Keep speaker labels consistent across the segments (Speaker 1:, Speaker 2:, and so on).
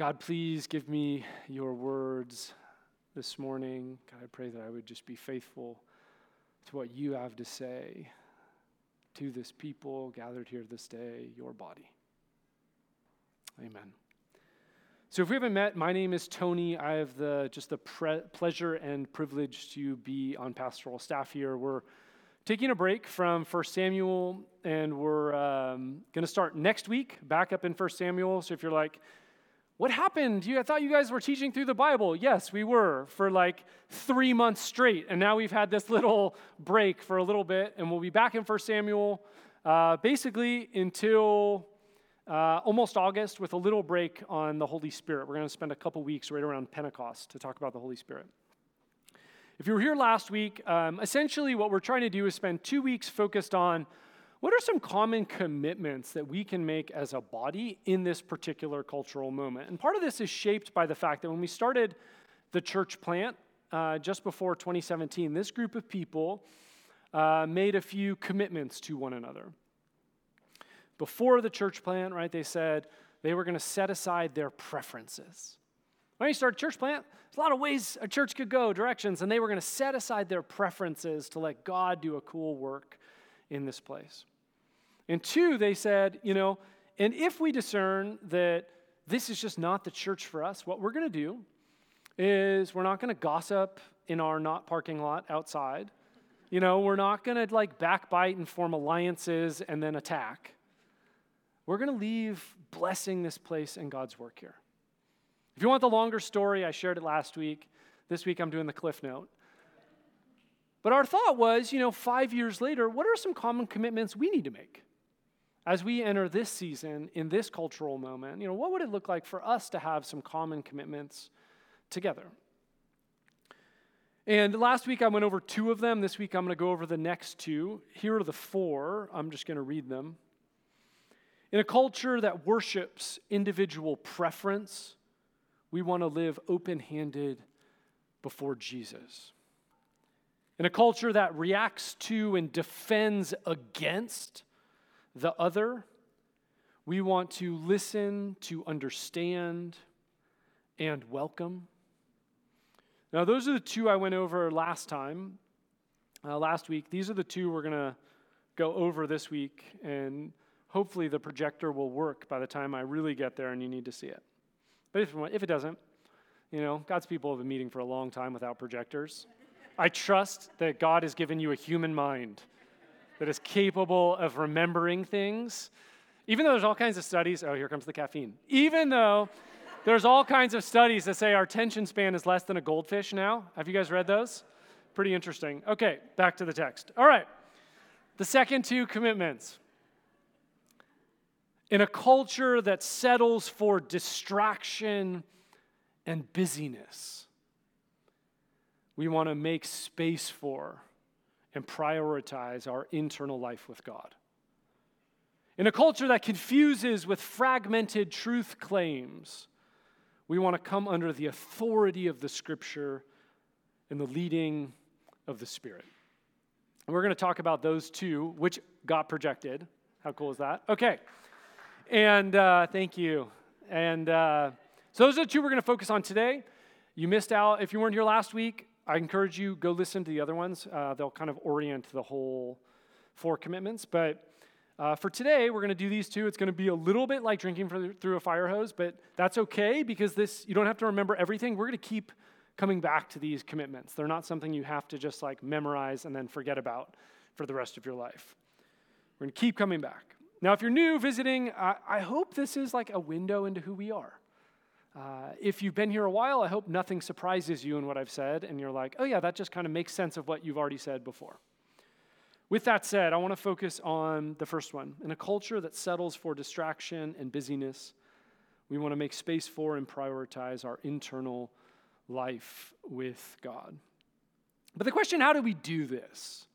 Speaker 1: God, please give me your words this morning. God, I pray that I would just be faithful to what you have to say to this people gathered here this day, your body. Amen. So, if we haven't met, my name is Tony. I have the just the pre- pleasure and privilege to be on pastoral staff here. We're taking a break from 1 Samuel, and we're um, going to start next week back up in 1 Samuel. So, if you're like, what happened? You, I thought you guys were teaching through the Bible. Yes, we were for like three months straight. And now we've had this little break for a little bit, and we'll be back in 1 Samuel uh, basically until uh, almost August with a little break on the Holy Spirit. We're going to spend a couple weeks right around Pentecost to talk about the Holy Spirit. If you were here last week, um, essentially what we're trying to do is spend two weeks focused on what are some common commitments that we can make as a body in this particular cultural moment? And part of this is shaped by the fact that when we started the church plant uh, just before 2017, this group of people uh, made a few commitments to one another. Before the church plant, right, they said they were going to set aside their preferences. When you start a church plant, there's a lot of ways a church could go, directions, and they were going to set aside their preferences to let God do a cool work in this place. And two, they said, you know, and if we discern that this is just not the church for us, what we're going to do is we're not going to gossip in our not parking lot outside. You know, we're not going to like backbite and form alliances and then attack. We're going to leave blessing this place and God's work here. If you want the longer story, I shared it last week. This week I'm doing the cliff note. But our thought was, you know, five years later, what are some common commitments we need to make? As we enter this season in this cultural moment, you know, what would it look like for us to have some common commitments together? And last week I went over two of them. This week I'm going to go over the next two. Here are the four. I'm just going to read them. In a culture that worships individual preference, we want to live open handed before Jesus. In a culture that reacts to and defends against the other. We want to listen, to understand, and welcome. Now, those are the two I went over last time, uh, last week. These are the two we're going to go over this week, and hopefully the projector will work by the time I really get there and you need to see it. But if, if it doesn't, you know, God's people have been meeting for a long time without projectors. I trust that God has given you a human mind that is capable of remembering things. Even though there's all kinds of studies, oh, here comes the caffeine. Even though there's all kinds of studies that say our attention span is less than a goldfish now. Have you guys read those? Pretty interesting. Okay, back to the text. All right. The second two commitments. In a culture that settles for distraction and busyness, we want to make space for and prioritize our internal life with God. In a culture that confuses with fragmented truth claims, we want to come under the authority of the Scripture and the leading of the Spirit. And we're going to talk about those two, which got projected. How cool is that? Okay. And uh, thank you. And uh, so those are the two we're going to focus on today. You missed out if you weren't here last week. I encourage you go listen to the other ones. Uh, they'll kind of orient the whole four commitments. But uh, for today, we're going to do these two. It's going to be a little bit like drinking through a fire hose, but that's okay because this you don't have to remember everything. We're going to keep coming back to these commitments. They're not something you have to just like memorize and then forget about for the rest of your life. We're going to keep coming back. Now, if you're new visiting, I, I hope this is like a window into who we are. Uh, if you've been here a while, I hope nothing surprises you in what I've said, and you're like, oh, yeah, that just kind of makes sense of what you've already said before. With that said, I want to focus on the first one. In a culture that settles for distraction and busyness, we want to make space for and prioritize our internal life with God. But the question how do we do this?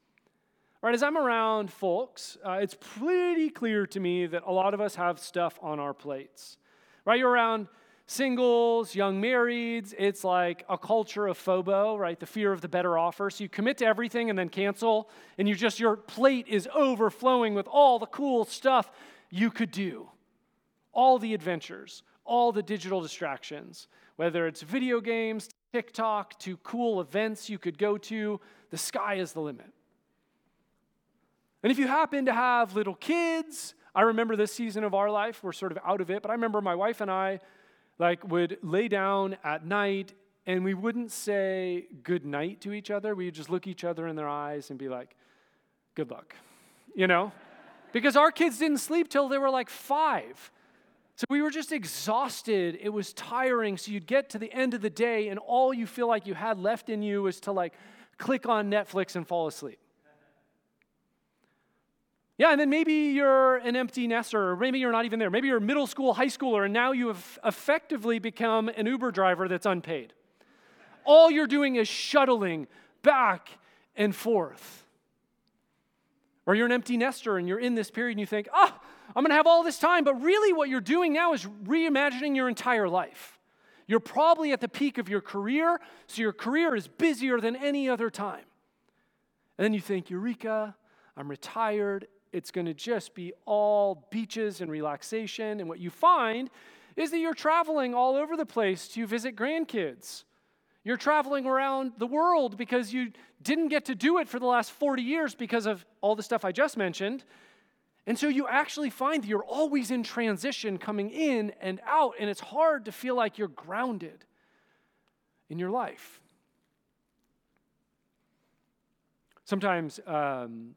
Speaker 1: Right, as I'm around folks, uh, it's pretty clear to me that a lot of us have stuff on our plates. Right? You're around singles, young marrieds. It's like a culture of FOBO, right? The fear of the better offer. So you commit to everything and then cancel, and you just, your plate is overflowing with all the cool stuff you could do, all the adventures, all the digital distractions, whether it's video games, TikTok, to cool events you could go to, the sky is the limit. And if you happen to have little kids, I remember this season of our life, we're sort of out of it, but I remember my wife and I like would lay down at night and we wouldn't say good night to each other. We'd just look each other in their eyes and be like, good luck, you know? because our kids didn't sleep till they were like five. So we were just exhausted. It was tiring. So you'd get to the end of the day, and all you feel like you had left in you was to like click on Netflix and fall asleep. Yeah, and then maybe you're an empty nester, or maybe you're not even there. Maybe you're a middle school, high schooler, and now you have effectively become an Uber driver that's unpaid. All you're doing is shuttling back and forth. Or you're an empty nester and you're in this period and you think, oh, I'm to have all this time. But really, what you're doing now is reimagining your entire life. You're probably at the peak of your career, so your career is busier than any other time. And then you think, Eureka, I'm retired it's going to just be all beaches and relaxation. And what you find is that you're traveling all over the place to visit grandkids. You're traveling around the world because you didn't get to do it for the last 40 years because of all the stuff I just mentioned. And so you actually find that you're always in transition coming in and out, and it's hard to feel like you're grounded in your life. Sometimes um,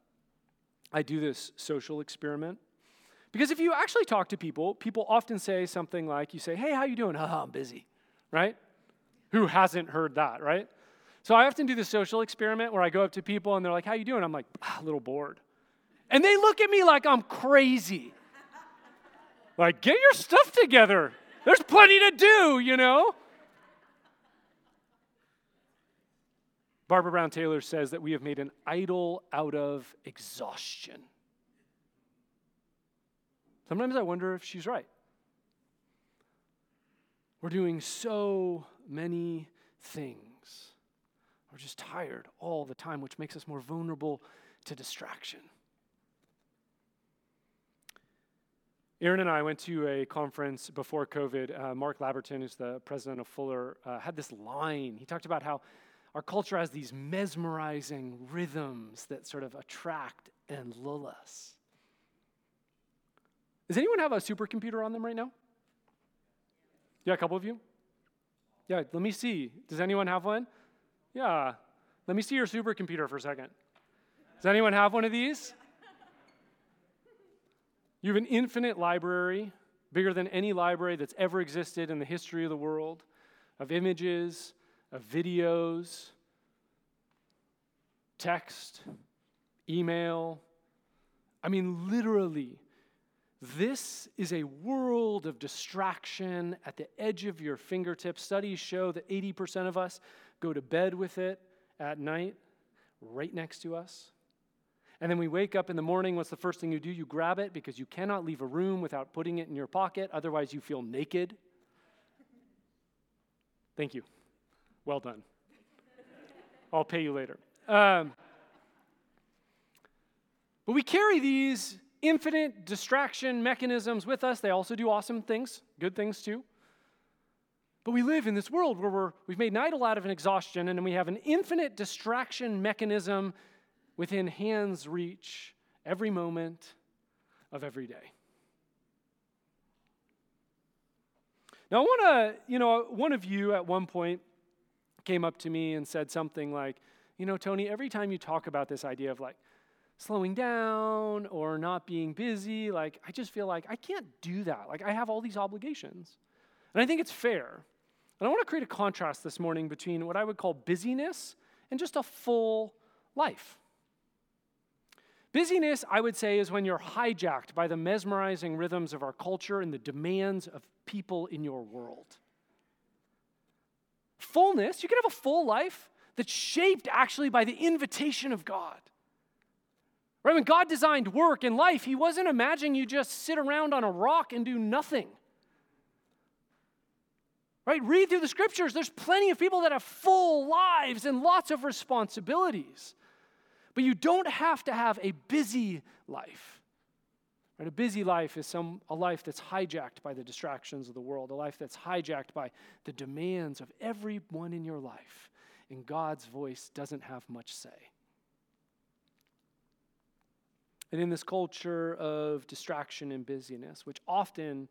Speaker 1: I do this social experiment. Because if you actually talk to people, people often say something like, you say, hey, how you doing? Oh, I'm busy, right? Who hasn't heard that, right? So I often do the social experiment where I go up to people and they're like, how you doing? I'm like, ah, a little bored. And they look at me like I'm crazy. like, get your stuff together. There's plenty to do, you know? Barbara Brown Taylor says that we have made an idol out of exhaustion. Sometimes I wonder if she's right. We're doing so many things. We're just tired all the time, which makes us more vulnerable to distraction. Aaron and I went to a conference before COVID. Uh, Mark Labberton, who's the president of Fuller, uh, had this line. He talked about how our culture has these mesmerizing rhythms that sort of attract and lull us. Does anyone have a supercomputer on them right now? Yeah, a couple of you? Yeah, let me see. Does anyone have one? Yeah. Let me see your supercomputer for a second. Does anyone have one of these? You have an infinite library, bigger than any library that's ever existed in the history of the world, of images, of videos, text, email. I mean, literally, this is a world of distraction at the edge of your fingertips. Studies show that 80% of us go to bed with it at night, right next to us. And then we wake up in the morning. What's the first thing you do? You grab it because you cannot leave a room without putting it in your pocket. Otherwise, you feel naked. Thank you. Well done. I'll pay you later. Um, but we carry these infinite distraction mechanisms with us. They also do awesome things, good things too. But we live in this world where we're, we've made an idol out of an exhaustion, and we have an infinite distraction mechanism within hand's reach every moment of every day. Now, I want to, you know, one of you at one point came up to me and said something like, You know, Tony, every time you talk about this idea of like slowing down or not being busy, like, I just feel like I can't do that. Like, I have all these obligations. And I think it's fair. And I want to create a contrast this morning between what I would call busyness and just a full life. Busyness, I would say, is when you're hijacked by the mesmerizing rhythms of our culture and the demands of people in your world fullness, you can have a full life that's shaped actually by the invitation of God. Right? When God designed work and life, He wasn't imagining you just sit around on a rock and do nothing. Right? Read through the scriptures. There's plenty of people that have full lives and lots of responsibilities. But you don't have to have a busy life. Right? A busy life is some, a life that's hijacked by the distractions of the world, a life that's hijacked by the demands of everyone in your life, and God's voice doesn't have much say. And in this culture of distraction and busyness, which often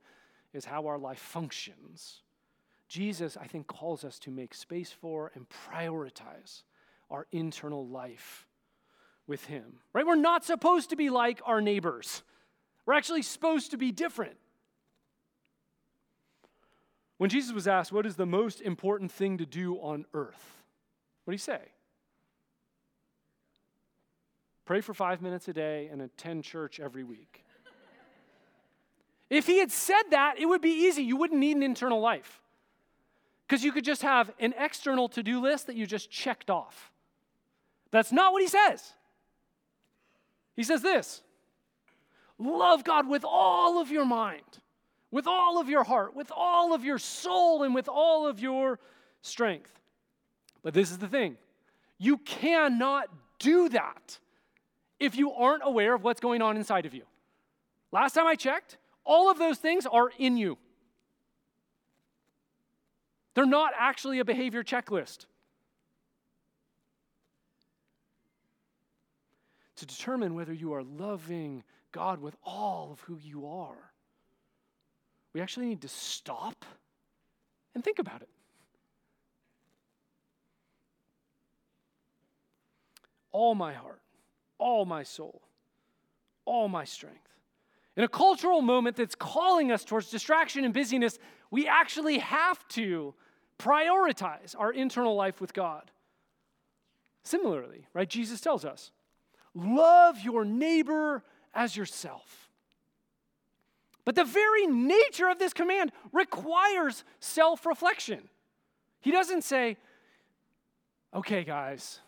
Speaker 1: is how our life functions, Jesus, I think, calls us to make space for and prioritize our internal life with Him. Right? We're not supposed to be like our neighbors, we're actually supposed to be different. When Jesus was asked, What is the most important thing to do on earth? What did he say? Pray for five minutes a day and attend church every week. if he had said that, it would be easy. You wouldn't need an internal life. Because you could just have an external to do list that you just checked off. That's not what he says. He says this love God with all of your mind, with all of your heart, with all of your soul, and with all of your strength. But this is the thing you cannot do that if you aren't aware of what's going on inside of you. Last time I checked, all of those things are in you. They're not actually a behavior checklist. To determine whether you are loving God with all of who you are, we actually need to stop and think about it. All my heart, all my soul, all my strength. In a cultural moment that's calling us towards distraction and busyness, we actually have to prioritize our internal life with God. Similarly, right, Jesus tells us love your neighbor as yourself. But the very nature of this command requires self reflection. He doesn't say, okay, guys,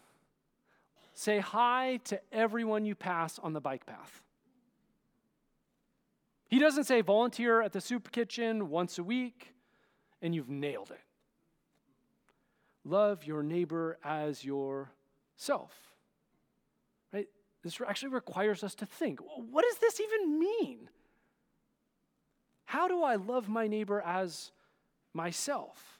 Speaker 1: Say hi to everyone you pass on the bike path. He doesn't say volunteer at the soup kitchen once a week and you've nailed it. Love your neighbor as yourself. This actually requires us to think what does this even mean? How do I love my neighbor as myself?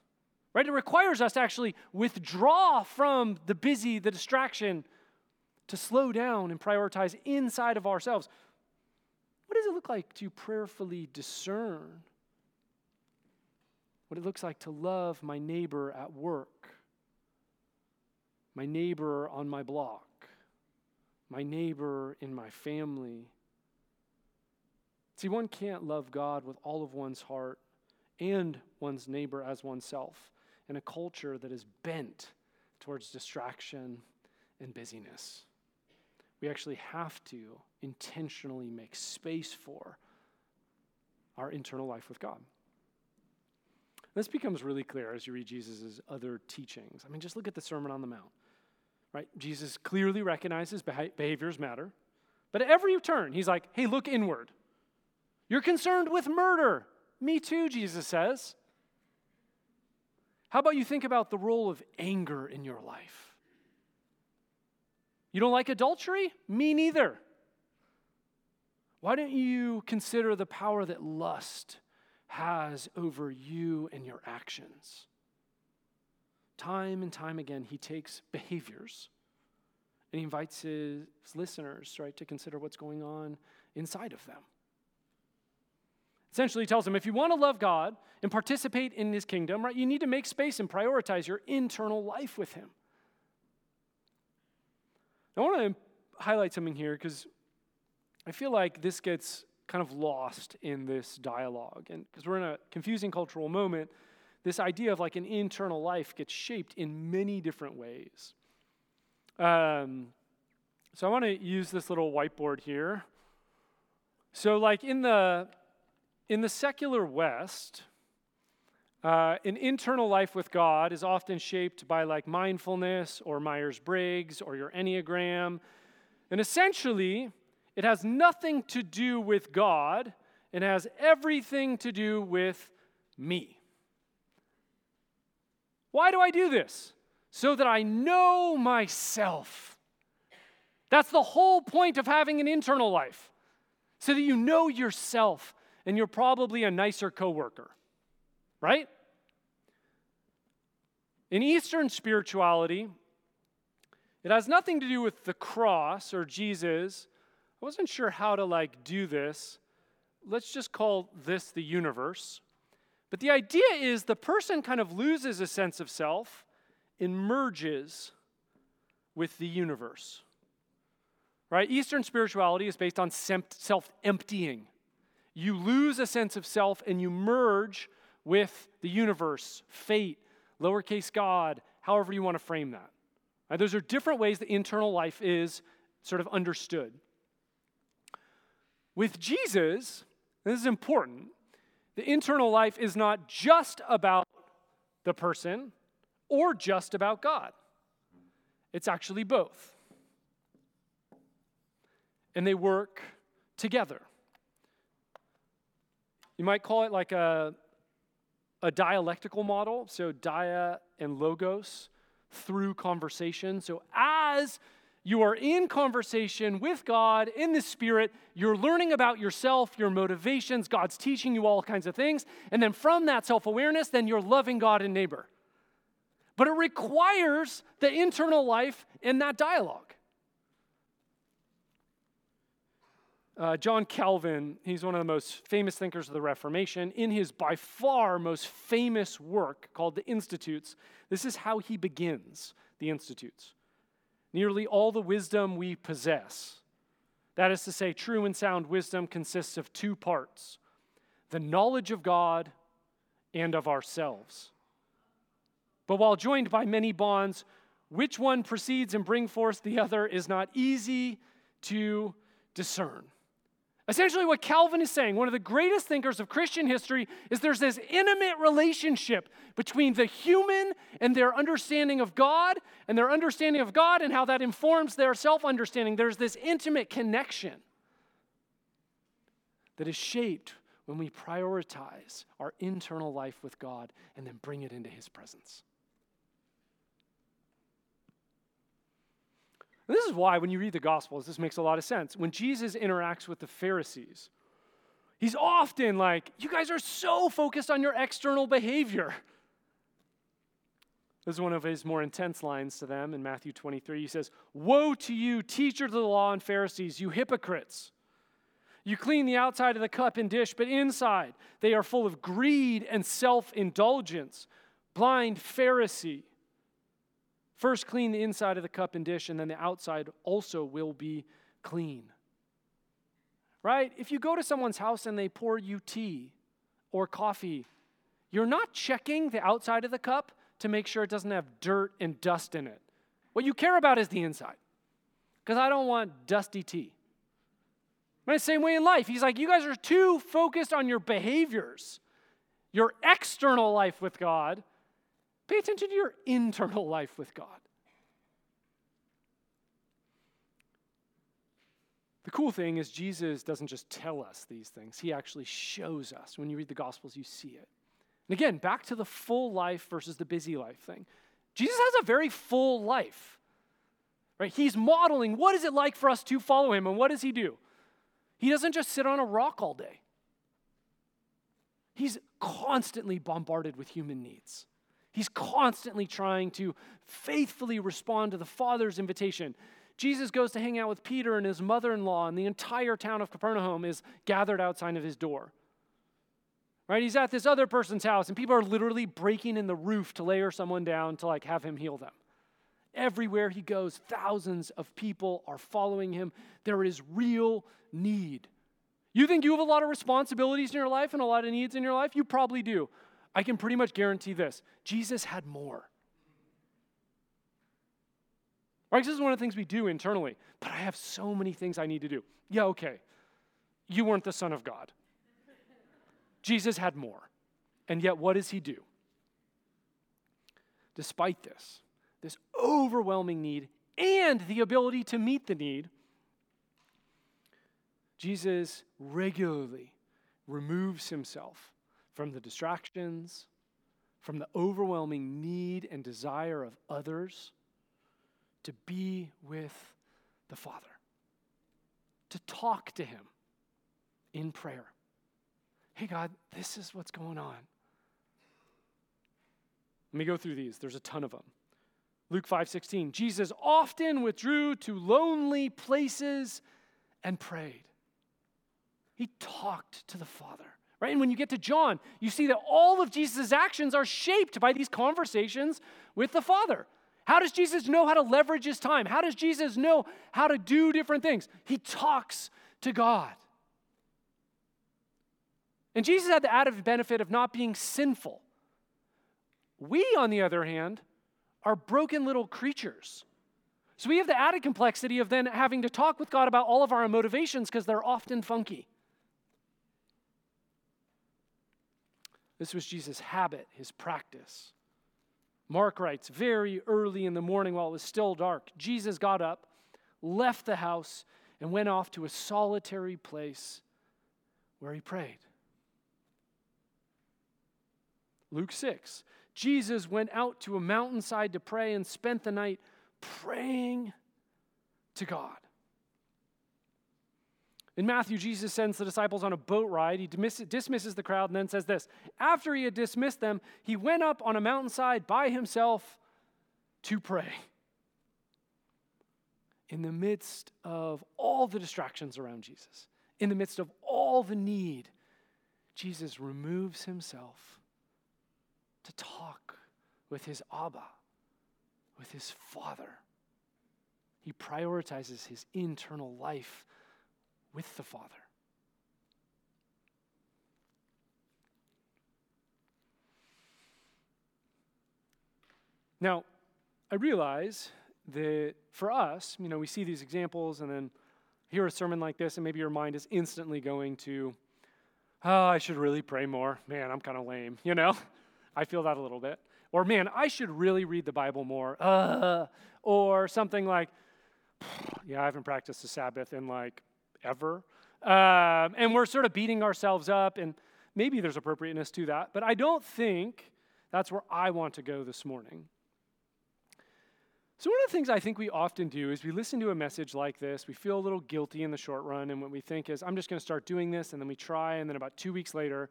Speaker 1: Right? It requires us to actually withdraw from the busy, the distraction, to slow down and prioritize inside of ourselves. What does it look like to prayerfully discern what it looks like to love my neighbor at work, my neighbor on my block, my neighbor in my family? See, one can't love God with all of one's heart and one's neighbor as oneself in a culture that is bent towards distraction and busyness we actually have to intentionally make space for our internal life with God. This becomes really clear as you read Jesus' other teachings. I mean, just look at the Sermon on the Mount, right? Jesus clearly recognizes behaviors matter, but at every turn, he's like, hey, look inward. You're concerned with murder. Me too, Jesus says. How about you think about the role of anger in your life? You don't like adultery? Me neither. Why don't you consider the power that lust has over you and your actions? Time and time again, he takes behaviors and he invites his listeners, right, to consider what's going on inside of them. Essentially, he tells them if you want to love God and participate in his kingdom, right, you need to make space and prioritize your internal life with him. I want to highlight something here because I feel like this gets kind of lost in this dialogue. And because we're in a confusing cultural moment, this idea of like an internal life gets shaped in many different ways. Um, so I want to use this little whiteboard here. So, like in the in the secular West, uh, an internal life with God is often shaped by like mindfulness or Myers Briggs or your Enneagram. And essentially, it has nothing to do with God, it has everything to do with me. Why do I do this? So that I know myself. That's the whole point of having an internal life. so that you know yourself and you're probably a nicer coworker, right? In Eastern spirituality, it has nothing to do with the cross or Jesus. I wasn't sure how to like do this. Let's just call this the universe. But the idea is the person kind of loses a sense of self and merges with the universe. Right? Eastern spirituality is based on self emptying. You lose a sense of self and you merge with the universe, fate, lowercase god, however you want to frame that. Right? Those are different ways the internal life is sort of understood. With Jesus, this is important, the internal life is not just about the person or just about God, it's actually both. And they work together. You might call it like a, a dialectical model, so dia and logos through conversation. So as you are in conversation with God in the Spirit. You're learning about yourself, your motivations. God's teaching you all kinds of things. And then from that self awareness, then you're loving God and neighbor. But it requires the internal life in that dialogue. Uh, John Calvin, he's one of the most famous thinkers of the Reformation. In his by far most famous work called The Institutes, this is how he begins the Institutes nearly all the wisdom we possess. That is to say, true and sound wisdom consists of two parts the knowledge of God and of ourselves. But while joined by many bonds, which one precedes and bring forth the other is not easy to discern. Essentially, what Calvin is saying, one of the greatest thinkers of Christian history, is there's this intimate relationship between the human and their understanding of God, and their understanding of God and how that informs their self understanding. There's this intimate connection that is shaped when we prioritize our internal life with God and then bring it into His presence. And this is why, when you read the Gospels, this makes a lot of sense. When Jesus interacts with the Pharisees, he's often like, You guys are so focused on your external behavior. This is one of his more intense lines to them in Matthew 23. He says, Woe to you, teachers of the law and Pharisees, you hypocrites! You clean the outside of the cup and dish, but inside they are full of greed and self indulgence. Blind Pharisee. First, clean the inside of the cup and dish, and then the outside also will be clean. Right? If you go to someone's house and they pour you tea or coffee, you're not checking the outside of the cup to make sure it doesn't have dirt and dust in it. What you care about is the inside. Because I don't want dusty tea. Right? Same way in life. He's like, you guys are too focused on your behaviors, your external life with God, Pay attention to your internal life with God. The cool thing is, Jesus doesn't just tell us these things, He actually shows us. When you read the Gospels, you see it. And again, back to the full life versus the busy life thing. Jesus has a very full life. Right? He's modeling what is it like for us to follow him and what does he do? He doesn't just sit on a rock all day. He's constantly bombarded with human needs. He's constantly trying to faithfully respond to the Father's invitation. Jesus goes to hang out with Peter and his mother in law, and the entire town of Capernaum is gathered outside of his door. Right? He's at this other person's house, and people are literally breaking in the roof to layer someone down to like have him heal them. Everywhere he goes, thousands of people are following him. There is real need. You think you have a lot of responsibilities in your life and a lot of needs in your life? You probably do. I can pretty much guarantee this Jesus had more. Right? This is one of the things we do internally. But I have so many things I need to do. Yeah, okay. You weren't the Son of God. Jesus had more. And yet, what does he do? Despite this, this overwhelming need and the ability to meet the need, Jesus regularly removes himself from the distractions, from the overwhelming need and desire of others to be with the Father, to talk to Him, in prayer. Hey, God, this is what's going on. Let me go through these. There's a ton of them. Luke 5:16. Jesus often withdrew to lonely places and prayed. He talked to the Father. Right? And when you get to John, you see that all of Jesus' actions are shaped by these conversations with the Father. How does Jesus know how to leverage his time? How does Jesus know how to do different things? He talks to God. And Jesus had the added benefit of not being sinful. We, on the other hand, are broken little creatures. So we have the added complexity of then having to talk with God about all of our motivations because they're often funky. This was Jesus' habit, his practice. Mark writes, very early in the morning while it was still dark, Jesus got up, left the house, and went off to a solitary place where he prayed. Luke 6, Jesus went out to a mountainside to pray and spent the night praying to God. In Matthew, Jesus sends the disciples on a boat ride. He dismisses the crowd and then says this After he had dismissed them, he went up on a mountainside by himself to pray. In the midst of all the distractions around Jesus, in the midst of all the need, Jesus removes himself to talk with his Abba, with his Father. He prioritizes his internal life with the Father. Now, I realize that for us, you know, we see these examples and then hear a sermon like this, and maybe your mind is instantly going to, oh, I should really pray more. Man, I'm kind of lame, you know? I feel that a little bit. Or, man, I should really read the Bible more. Uh, or something like, yeah, I haven't practiced the Sabbath in like ever. Um, and we're sort of beating ourselves up, and maybe there's appropriateness to that, but I don't think that's where I want to go this morning. So, one of the things I think we often do is we listen to a message like this, we feel a little guilty in the short run, and what we think is, I'm just going to start doing this, and then we try, and then about two weeks later,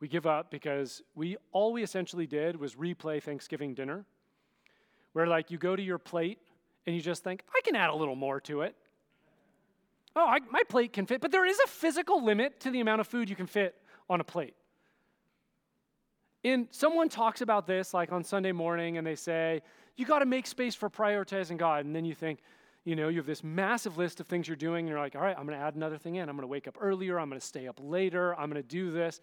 Speaker 1: we give up because we all we essentially did was replay Thanksgiving dinner, where like you go to your plate and you just think, I can add a little more to it. Oh, I, my plate can fit, but there is a physical limit to the amount of food you can fit on a plate. And someone talks about this like on Sunday morning and they say, you got to make space for prioritizing God. And then you think, you know, you have this massive list of things you're doing, and you're like, all right, I'm going to add another thing in. I'm going to wake up earlier. I'm going to stay up later. I'm going to do this.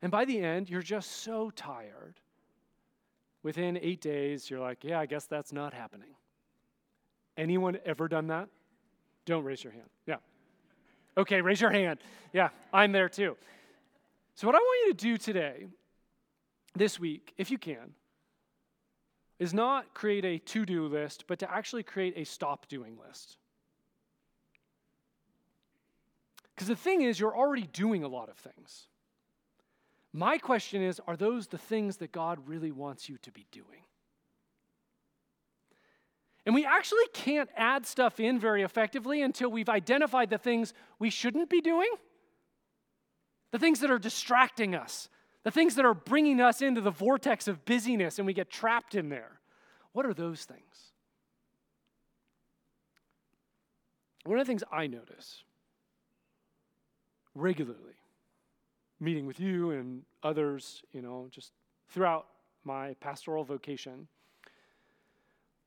Speaker 1: And by the end, you're just so tired. Within eight days, you're like, yeah, I guess that's not happening. Anyone ever done that? Don't raise your hand. Yeah. Okay, raise your hand. Yeah, I'm there too. So, what I want you to do today, this week, if you can, is not create a to do list, but to actually create a stop doing list. Because the thing is, you're already doing a lot of things. My question is are those the things that God really wants you to be doing? And we actually can't add stuff in very effectively until we've identified the things we shouldn't be doing, the things that are distracting us, the things that are bringing us into the vortex of busyness and we get trapped in there. What are those things? One of the things I notice regularly, meeting with you and others, you know, just throughout my pastoral vocation,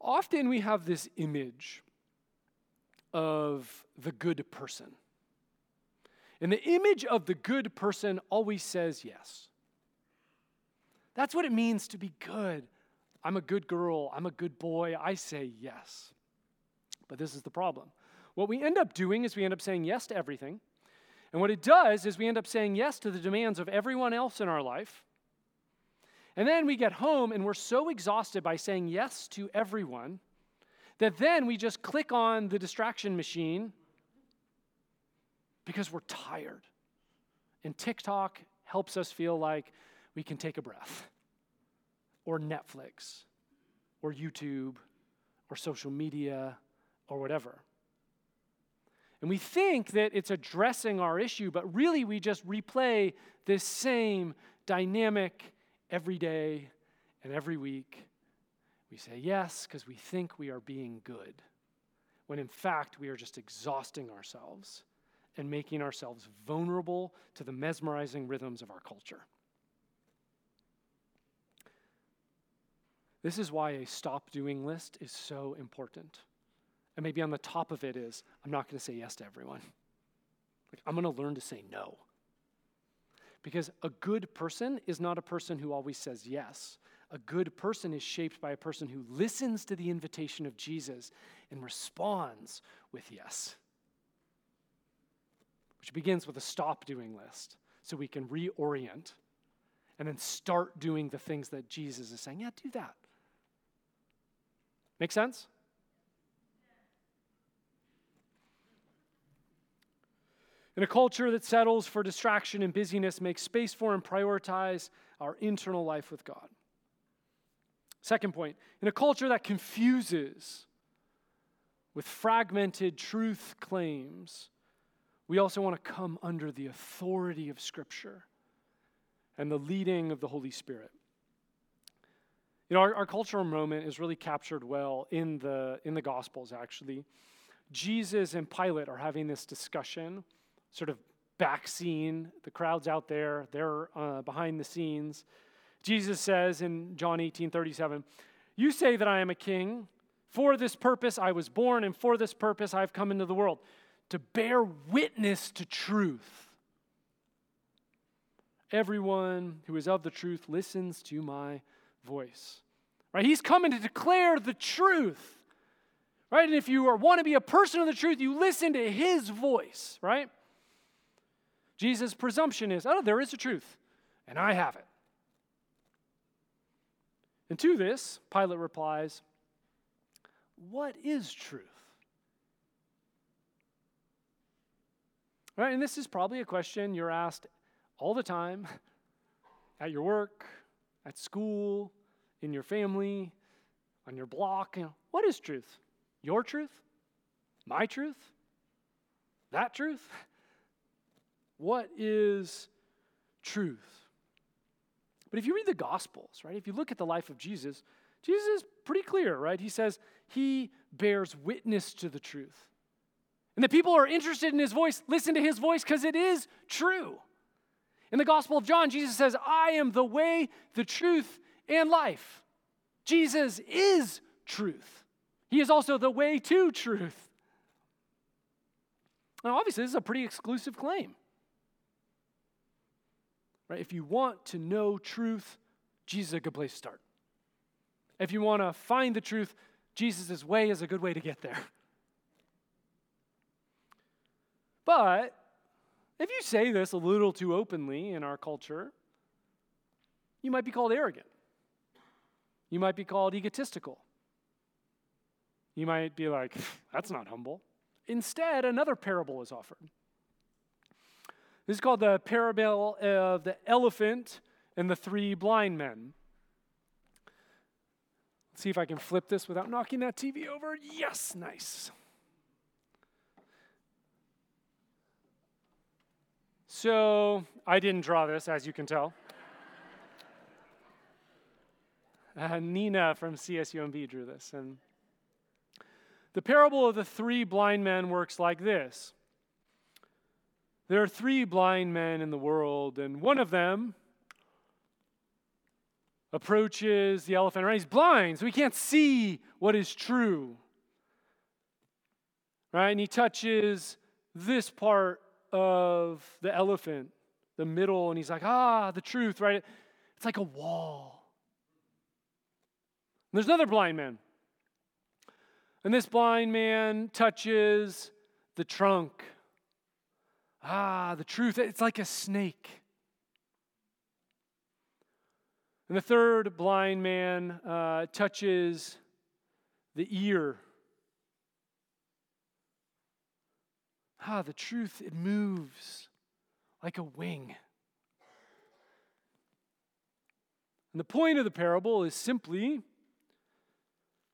Speaker 1: often we have this image of the good person. And the image of the good person always says yes. That's what it means to be good. I'm a good girl. I'm a good boy. I say yes. But this is the problem. What we end up doing is we end up saying yes to everything. And what it does is we end up saying yes to the demands of everyone else in our life and then we get home and we're so exhausted by saying yes to everyone that then we just click on the distraction machine because we're tired. And TikTok helps us feel like we can take a breath, or Netflix, or YouTube, or social media, or whatever. And we think that it's addressing our issue, but really we just replay this same dynamic every day and every week. We say yes because we think we are being good, when in fact we are just exhausting ourselves and making ourselves vulnerable to the mesmerizing rhythms of our culture. This is why a stop doing list is so important. And maybe on the top of it is I'm not going to say yes to everyone. Like, I'm going to learn to say no. Because a good person is not a person who always says yes. A good person is shaped by a person who listens to the invitation of Jesus and responds with yes. Which begins with a stop doing list so we can reorient and then start doing the things that Jesus is saying. Yeah, do that. Make sense? In a culture that settles for distraction and busyness, make space for and prioritize our internal life with God. Second point, in a culture that confuses with fragmented truth claims, we also want to come under the authority of Scripture and the leading of the Holy Spirit. You know, our, our cultural moment is really captured well in the, in the Gospels, actually. Jesus and Pilate are having this discussion sort of back scene. The crowd's out there, they're uh, behind the scenes. Jesus says in John 18 37, You say that I am a king. For this purpose I was born, and for this purpose I have come into the world, to bear witness to truth. Everyone who is of the truth listens to my voice. Right? He's coming to declare the truth. Right? And if you are, want to be a person of the truth, you listen to his voice, right? Jesus' presumption is, oh, there is a truth, and I have it. And to this, Pilate replies, What is truth? Right, and this is probably a question you're asked all the time at your work, at school, in your family, on your block. You know, what is truth? Your truth? My truth? That truth? What is truth? But if you read the Gospels, right, if you look at the life of Jesus, Jesus is pretty clear, right? He says he bears witness to the truth. And the people who are interested in his voice, listen to his voice because it is true. In the Gospel of John, Jesus says, I am the way, the truth, and life. Jesus is truth. He is also the way to truth. Now, obviously, this is a pretty exclusive claim. Right? If you want to know truth, Jesus is a good place to start. If you want to find the truth, Jesus' way is a good way to get there. But if you say this a little too openly in our culture, you might be called arrogant. You might be called egotistical. You might be like, that's not humble. Instead, another parable is offered. This is called the parable of the elephant and the three blind men. Let's see if I can flip this without knocking that TV over. Yes, nice. So, I didn't draw this, as you can tell. Uh, Nina from CSUMB drew this. And the parable of the three blind men works like this there are three blind men in the world, and one of them approaches the elephant, right? He's blind, so he can't see what is true. Right? And he touches this part of the elephant, the middle, and he's like, ah, the truth, right? It's like a wall. And there's another blind man. And this blind man touches the trunk Ah, the truth, it's like a snake. And the third blind man uh, touches the ear. Ah, the truth, it moves like a wing. And the point of the parable is simply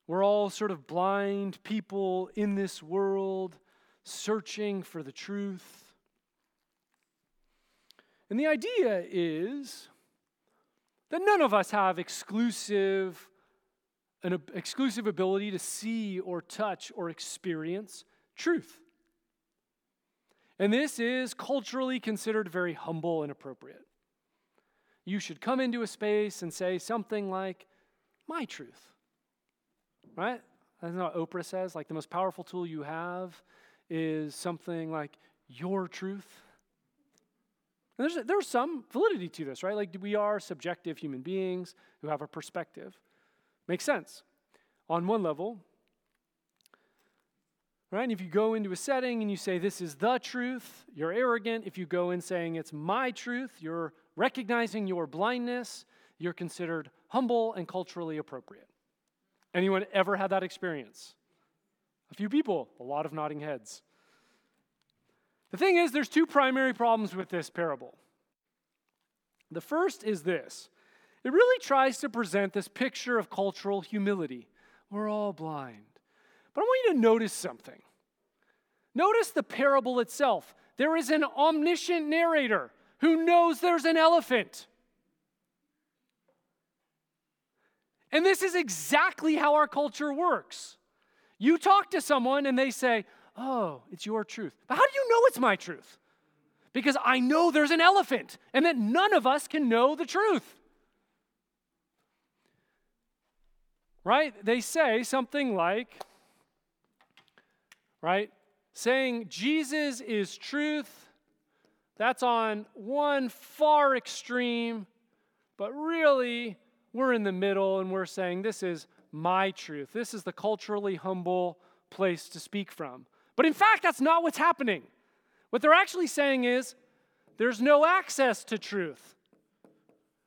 Speaker 1: we're all sort of blind people in this world searching for the truth. And the idea is that none of us have exclusive an exclusive ability to see or touch or experience truth. And this is culturally considered very humble and appropriate. You should come into a space and say something like, My truth. Right? That's not what Oprah says. Like, the most powerful tool you have is something like your truth. And there's, there's some validity to this, right? Like, we are subjective human beings who have a perspective. Makes sense. On one level, right? And if you go into a setting and you say, This is the truth, you're arrogant. If you go in saying, It's my truth, you're recognizing your blindness, you're considered humble and culturally appropriate. Anyone ever had that experience? A few people, a lot of nodding heads. The thing is, there's two primary problems with this parable. The first is this it really tries to present this picture of cultural humility. We're all blind. But I want you to notice something. Notice the parable itself. There is an omniscient narrator who knows there's an elephant. And this is exactly how our culture works. You talk to someone and they say, Oh, it's your truth. But how do you know it's my truth? Because I know there's an elephant and that none of us can know the truth. right? They say something like, right? Saying Jesus is truth, that's on one far extreme, but really we're in the middle and we're saying this is my truth. This is the culturally humble place to speak from. But in fact, that's not what's happening. What they're actually saying is there's no access to truth,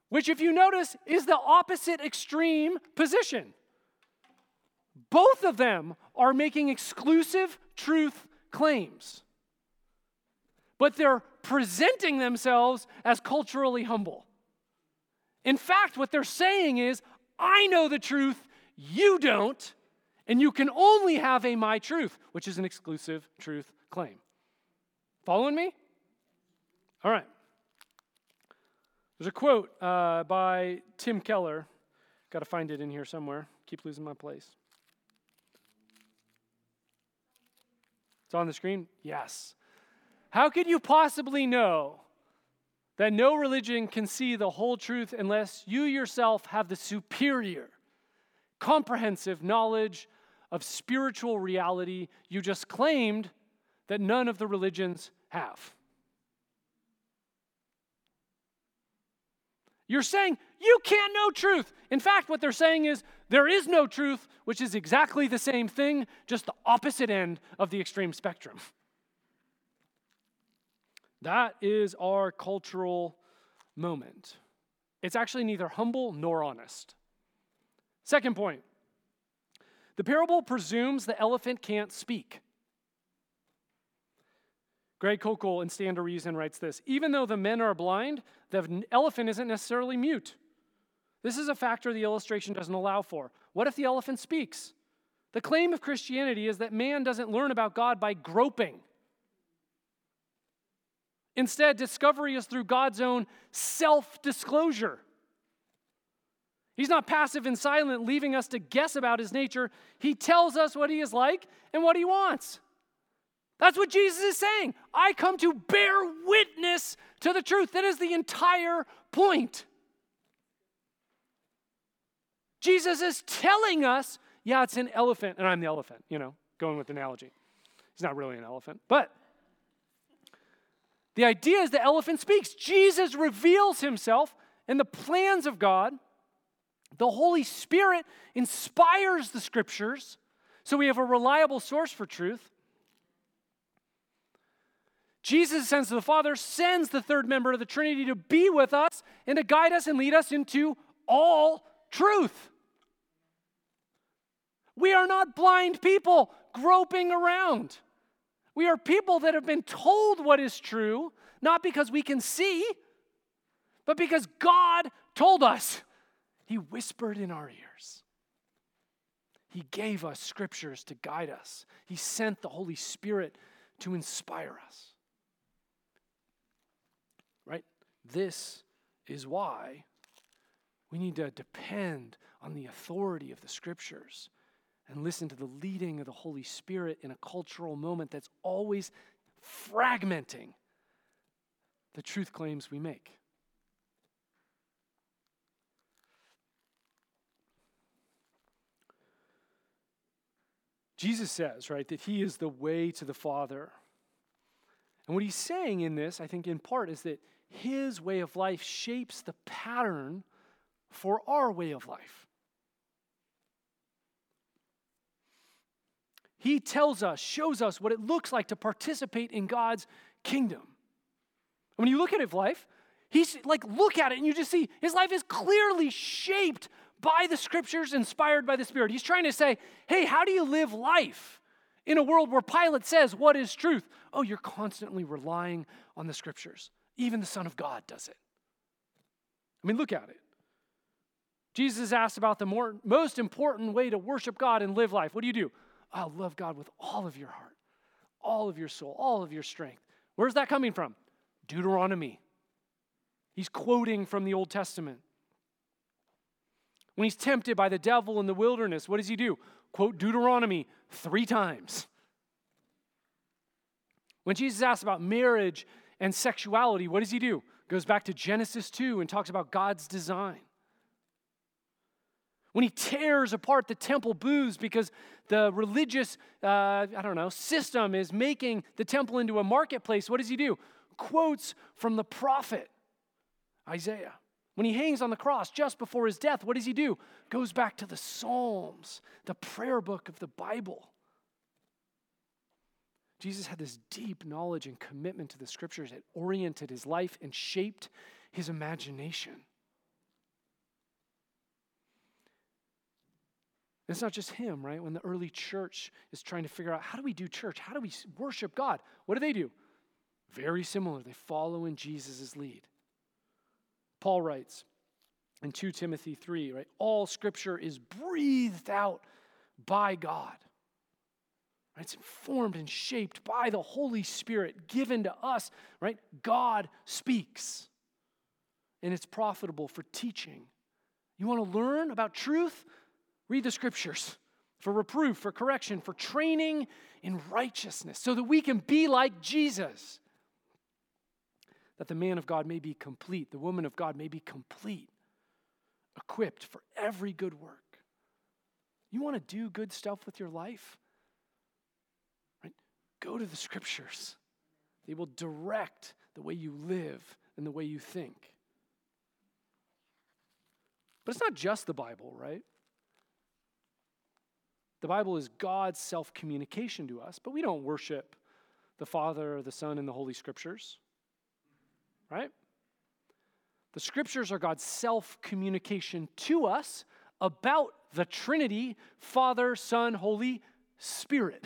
Speaker 1: which, if you notice, is the opposite extreme position. Both of them are making exclusive truth claims, but they're presenting themselves as culturally humble. In fact, what they're saying is, I know the truth, you don't, and you can only have a my truth, which is an exclusive truth claim. Following me? All right. There's a quote uh, by Tim Keller. Got to find it in here somewhere. Keep losing my place. It's on the screen? Yes. How could you possibly know that no religion can see the whole truth unless you yourself have the superior, comprehensive knowledge of spiritual reality you just claimed that none of the religions have? You're saying you can't know truth. In fact, what they're saying is there is no truth, which is exactly the same thing, just the opposite end of the extreme spectrum. That is our cultural moment. It's actually neither humble nor honest. Second point the parable presumes the elephant can't speak. Greg Koukl in Stand to Reason writes this Even though the men are blind, the elephant isn't necessarily mute. This is a factor the illustration doesn't allow for. What if the elephant speaks? The claim of Christianity is that man doesn't learn about God by groping. Instead, discovery is through God's own self disclosure. He's not passive and silent, leaving us to guess about his nature. He tells us what he is like and what he wants. That's what Jesus is saying. I come to bear witness to the truth. That is the entire point. Jesus is telling us, yeah, it's an elephant, and I'm the elephant, you know, going with analogy. He's not really an elephant, but the idea is the elephant speaks. Jesus reveals himself and the plans of God. The Holy Spirit inspires the scriptures, so we have a reliable source for truth. Jesus sends the Father, sends the third member of the Trinity to be with us and to guide us and lead us into all truth. We are not blind people groping around. We are people that have been told what is true, not because we can see, but because God told us. He whispered in our ears. He gave us scriptures to guide us. He sent the Holy Spirit to inspire us. Right? This is why we need to depend on the authority of the scriptures and listen to the leading of the Holy Spirit in a cultural moment that's always fragmenting the truth claims we make. Jesus says, right, that he is the way to the Father. And what he's saying in this, I think in part, is that his way of life shapes the pattern for our way of life. He tells us, shows us what it looks like to participate in God's kingdom. When you look at his life, he's like, look at it and you just see his life is clearly shaped by the scriptures, inspired by the Spirit. He's trying to say, hey, how do you live life in a world where Pilate says, what is truth? Oh, you're constantly relying on the scriptures. Even the Son of God does it. I mean, look at it. Jesus asked about the more, most important way to worship God and live life. What do you do? I oh, love God with all of your heart, all of your soul, all of your strength. Where's that coming from? Deuteronomy. He's quoting from the Old Testament. When he's tempted by the devil in the wilderness, what does he do? Quote Deuteronomy three times. When Jesus asks about marriage and sexuality, what does he do? Goes back to Genesis 2 and talks about God's design. When he tears apart the temple booths because the religious, uh, I don't know, system is making the temple into a marketplace, what does he do? Quotes from the prophet Isaiah. When he hangs on the cross just before his death, what does he do? Goes back to the Psalms, the prayer book of the Bible. Jesus had this deep knowledge and commitment to the scriptures that oriented his life and shaped his imagination. it's not just him, right? When the early church is trying to figure out how do we do church? How do we worship God? What do they do? Very similar. They follow in Jesus' lead. Paul writes in 2 Timothy 3, right? All scripture is breathed out by God. It's informed and shaped by the Holy Spirit given to us, right? God speaks. And it's profitable for teaching. You want to learn about truth? Read the scriptures for reproof, for correction, for training in righteousness, so that we can be like Jesus that the man of God may be complete, the woman of God may be complete, equipped for every good work. You want to do good stuff with your life? Right? Go to the scriptures. They will direct the way you live and the way you think. But it's not just the Bible, right? The Bible is God's self communication to us, but we don't worship the Father, the Son, and the Holy Scriptures right? The scriptures are God's self communication to us about the Trinity Father, Son, Holy Spirit.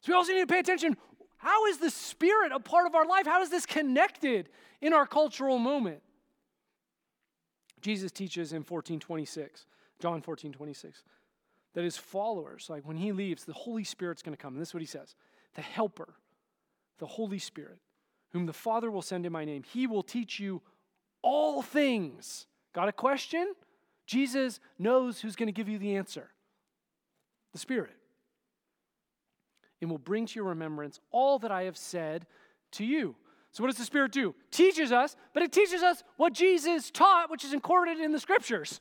Speaker 1: So we also need to pay attention. How is the Spirit a part of our life? How is this connected in our cultural moment? Jesus teaches in 1426, John 14, 26, that his followers, like when he leaves, the Holy Spirit's going to come. And this is what he says the helper, the Holy Spirit, whom the Father will send in my name. He will teach you all things. Got a question? Jesus knows who's going to give you the answer the Spirit. And will bring to your remembrance all that I have said to you. So, what does the Spirit do? Teaches us, but it teaches us what Jesus taught, which is incorporated in the Scriptures.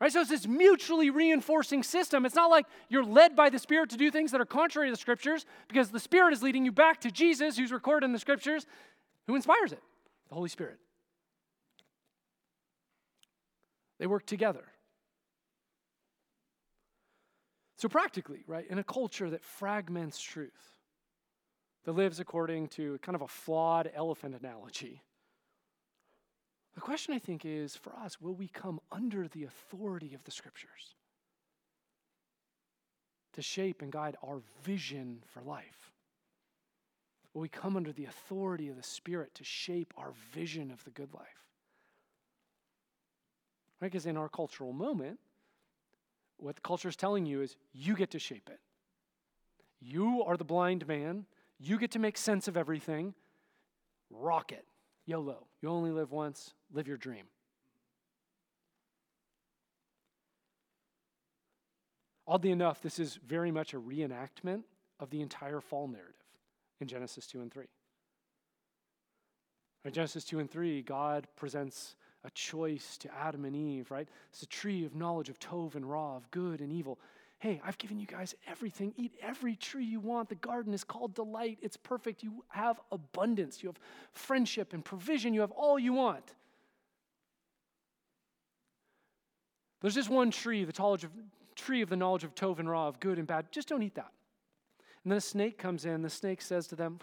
Speaker 1: Right? So it's this mutually reinforcing system. It's not like you're led by the Spirit to do things that are contrary to the Scriptures because the Spirit is leading you back to Jesus, who's recorded in the Scriptures, who inspires it the Holy Spirit. They work together. So, practically, right, in a culture that fragments truth, that lives according to kind of a flawed elephant analogy, the question I think is for us, will we come under the authority of the scriptures to shape and guide our vision for life? Will we come under the authority of the Spirit to shape our vision of the good life? Right? Because in our cultural moment, what the culture is telling you is you get to shape it. You are the blind man. You get to make sense of everything. Rock it. YOLO. You only live once. Live your dream. Oddly enough, this is very much a reenactment of the entire fall narrative in Genesis 2 and 3. In Genesis 2 and 3, God presents a choice to Adam and Eve, right? It's a tree of knowledge of Tov and Ra, of good and evil. Hey, I've given you guys everything. Eat every tree you want. The garden is called delight. It's perfect. You have abundance. You have friendship and provision. You have all you want. There's just one tree, the knowledge of, tree of the knowledge of Tov and Ra, of good and bad. Just don't eat that. And then a snake comes in. The snake says to them,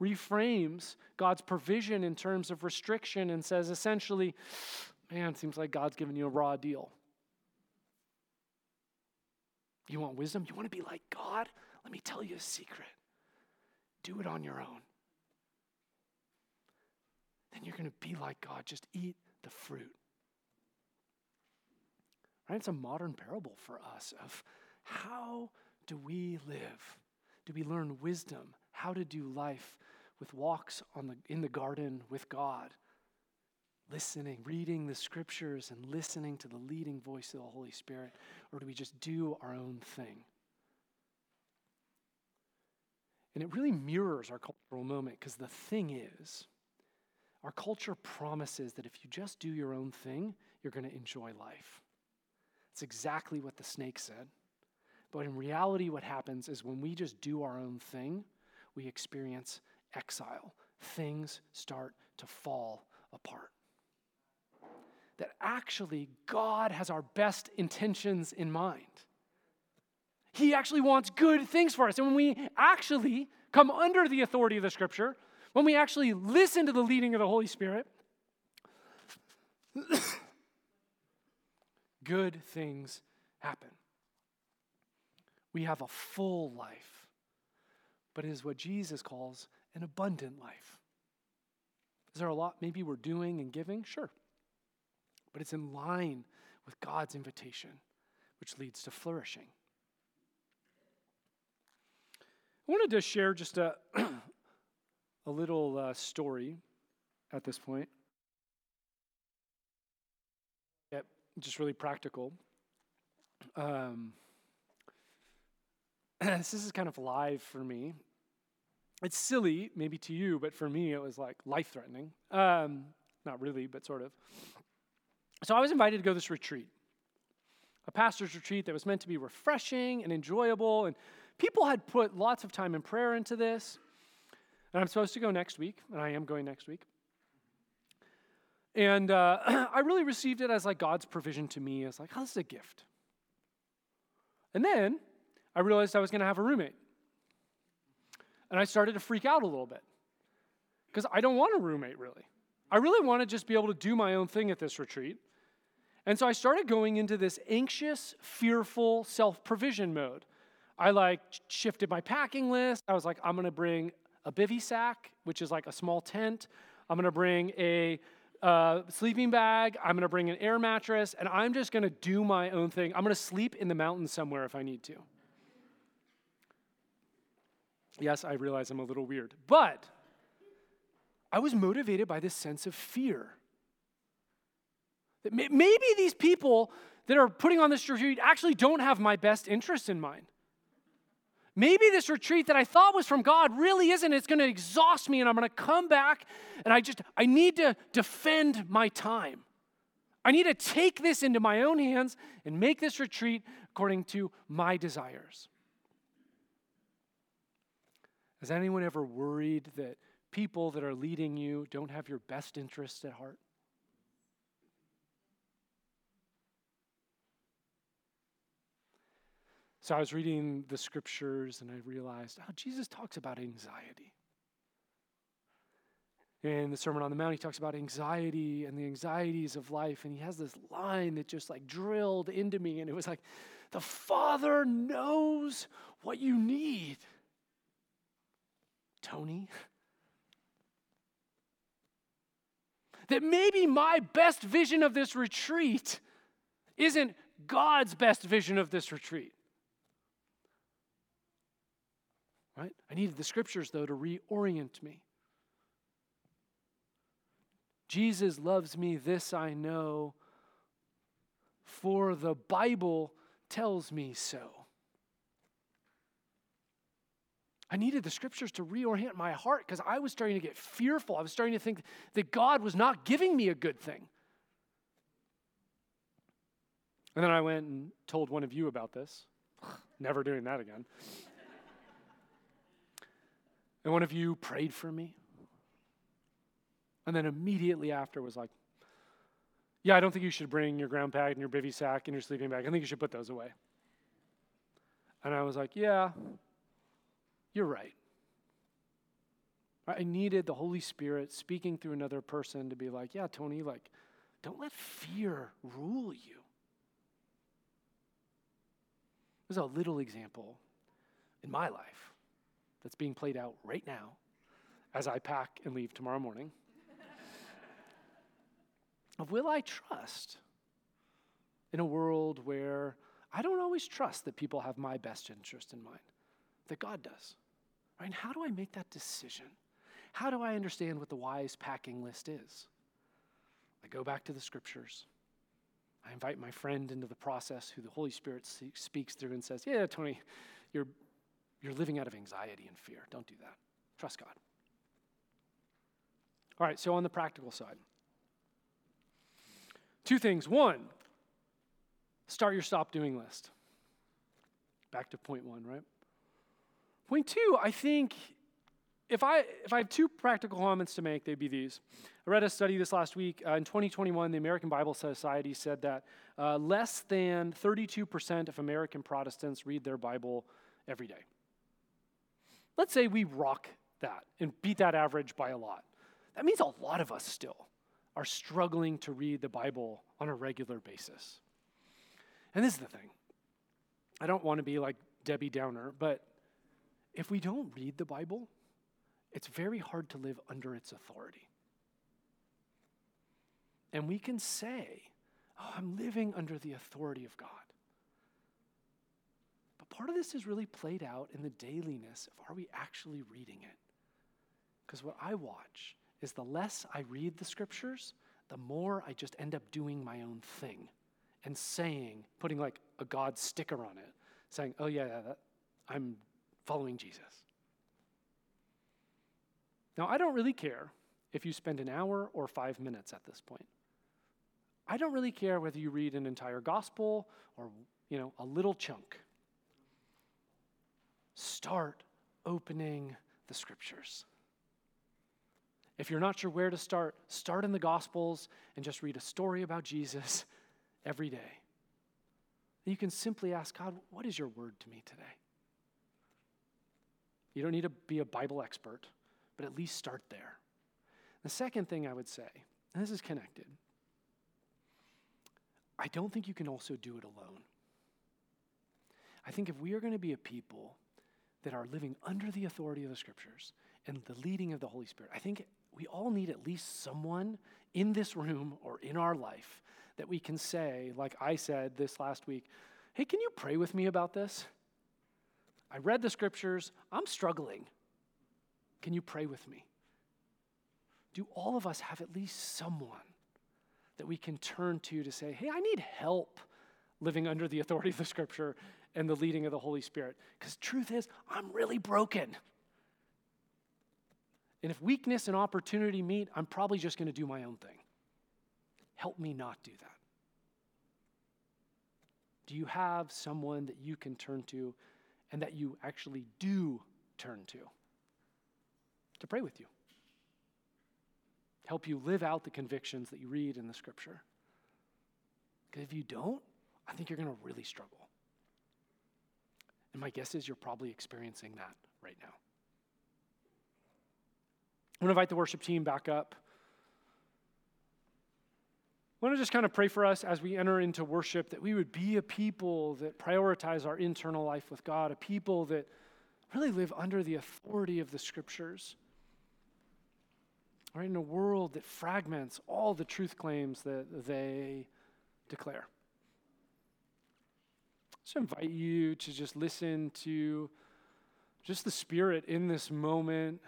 Speaker 1: reframes God's provision in terms of restriction and says essentially, man, seems like God's giving you a raw deal. You want wisdom? You want to be like God? Let me tell you a secret. Do it on your own. Then you're going to be like God. Just eat the fruit. Right? It's a modern parable for us of how do we live? Do we learn wisdom? How to do life with walks on the, in the garden with God? Listening, reading the scriptures, and listening to the leading voice of the Holy Spirit? Or do we just do our own thing? And it really mirrors our cultural moment because the thing is, our culture promises that if you just do your own thing, you're going to enjoy life. It's exactly what the snake said. But in reality, what happens is when we just do our own thing, we experience exile. Things start to fall apart. That actually, God has our best intentions in mind. He actually wants good things for us. And when we actually come under the authority of the scripture, when we actually listen to the leading of the Holy Spirit, good things happen. We have a full life, but it is what Jesus calls an abundant life. Is there a lot maybe we're doing and giving? Sure. But it's in line with God's invitation, which leads to flourishing. I wanted to share just a, a little uh, story at this point. Yep, just really practical. Um, this is kind of live for me. It's silly, maybe to you, but for me, it was like life threatening. Um, not really, but sort of. So I was invited to go to this retreat, a pastor's retreat that was meant to be refreshing and enjoyable. And people had put lots of time and prayer into this. And I'm supposed to go next week, and I am going next week. And uh, I really received it as like God's provision to me as like, oh, this is a gift. And then I realized I was going to have a roommate. And I started to freak out a little bit because I don't want a roommate really. I really want to just be able to do my own thing at this retreat. And so I started going into this anxious, fearful self provision mode. I like shifted my packing list. I was like, I'm going to bring a bivy sack, which is like a small tent. I'm going to bring a uh, sleeping bag. I'm going to bring an air mattress, and I'm just going to do my own thing. I'm going to sleep in the mountains somewhere if I need to. Yes, I realize I'm a little weird, but I was motivated by this sense of fear. That maybe these people that are putting on this retreat actually don't have my best interest in mind. Maybe this retreat that I thought was from God really isn't. It's going to exhaust me, and I'm going to come back, and I just, I need to defend my time. I need to take this into my own hands and make this retreat according to my desires. Has anyone ever worried that people that are leading you don't have your best interests at heart? So I was reading the scriptures and I realized, oh, Jesus talks about anxiety. In the Sermon on the Mount, he talks about anxiety and the anxieties of life. And he has this line that just like drilled into me. And it was like, the Father knows what you need. Tony. That maybe my best vision of this retreat isn't God's best vision of this retreat. Right? I needed the scriptures, though, to reorient me. Jesus loves me, this I know, for the Bible tells me so. I needed the scriptures to reorient my heart because I was starting to get fearful. I was starting to think that God was not giving me a good thing. And then I went and told one of you about this. Never doing that again. and one of you prayed for me. And then immediately after was like, yeah, I don't think you should bring your ground pad and your bivy sack and your sleeping bag. I think you should put those away. And I was like, yeah, you're right. I needed the Holy Spirit speaking through another person to be like, yeah, Tony, like, don't let fear rule you. There's a little example in my life that's being played out right now as I pack and leave tomorrow morning of will I trust in a world where I don't always trust that people have my best interest in mind, that God does. Right? How do I make that decision? How do I understand what the wise packing list is? I go back to the scriptures. I invite my friend into the process who the Holy Spirit speaks through and says, Yeah, Tony, you're, you're living out of anxiety and fear. Don't do that. Trust God. All right, so on the practical side, two things. One, start your stop doing list. Back to point one, right? Point two, I think if I, if I have two practical comments to make, they'd be these. I read a study this last week. Uh, in 2021, the American Bible Society said that uh, less than 32% of American Protestants read their Bible every day. Let's say we rock that and beat that average by a lot. That means a lot of us still are struggling to read the Bible on a regular basis. And this is the thing I don't want to be like Debbie Downer, but if we don't read the Bible, it's very hard to live under its authority. And we can say, Oh, I'm living under the authority of God. But part of this is really played out in the dailiness of are we actually reading it? Because what I watch is the less I read the scriptures, the more I just end up doing my own thing and saying, putting like a God sticker on it, saying, oh, yeah, that, I'm following Jesus. Now, I don't really care if you spend an hour or five minutes at this point. I don't really care whether you read an entire gospel or, you know, a little chunk. Start opening the scriptures. If you're not sure where to start, start in the gospels and just read a story about Jesus every day. You can simply ask God, what is your word to me today? You don't need to be a Bible expert, but at least start there. The second thing I would say, and this is connected, I don't think you can also do it alone. I think if we are going to be a people that are living under the authority of the scriptures and the leading of the Holy Spirit, I think we all need at least someone in this room or in our life that we can say, like I said this last week, hey, can you pray with me about this? I read the scriptures. I'm struggling. Can you pray with me? Do all of us have at least someone that we can turn to to say, hey, I need help living under the authority of the scripture and the leading of the Holy Spirit? Because truth is, I'm really broken. And if weakness and opportunity meet, I'm probably just going to do my own thing. Help me not do that. Do you have someone that you can turn to and that you actually do turn to to pray with you. Help you live out the convictions that you read in the scripture. Because if you don't, I think you're going to really struggle. And my guess is you're probably experiencing that right now. I'm going to invite the worship team back up. I want to just kind of pray for us as we enter into worship that we would be a people that prioritize our internal life with God, a people that really live under the authority of the scriptures. Right in a world that fragments all the truth claims that they declare. just invite you to just listen to just the Spirit in this moment.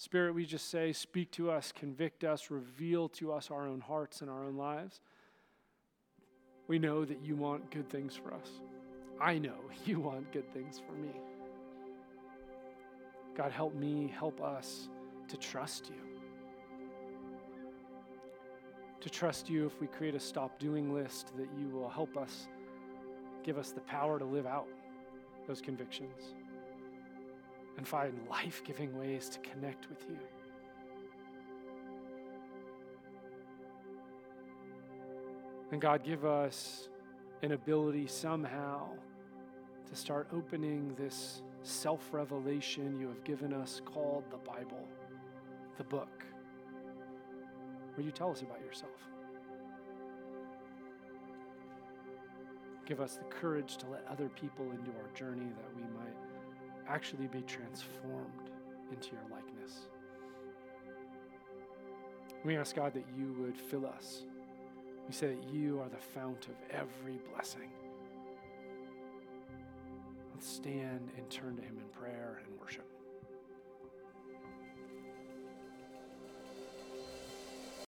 Speaker 1: Spirit, we just say, speak to us, convict us, reveal to us our own hearts and our own lives. We know that you want good things for us. I know you want good things for me. God, help me, help us to trust you. To trust you if we create a stop doing list, that you will help us, give us the power to live out those convictions and find life giving ways to connect with you. And God, give us an ability somehow to start opening this self revelation you have given us called the Bible, the book, where you tell us about yourself. Give us the courage to let other people into our journey that we might actually be transformed into your likeness. We ask God that you would fill us. We say that you are the fount of every blessing. Let's stand and turn to Him in prayer and worship.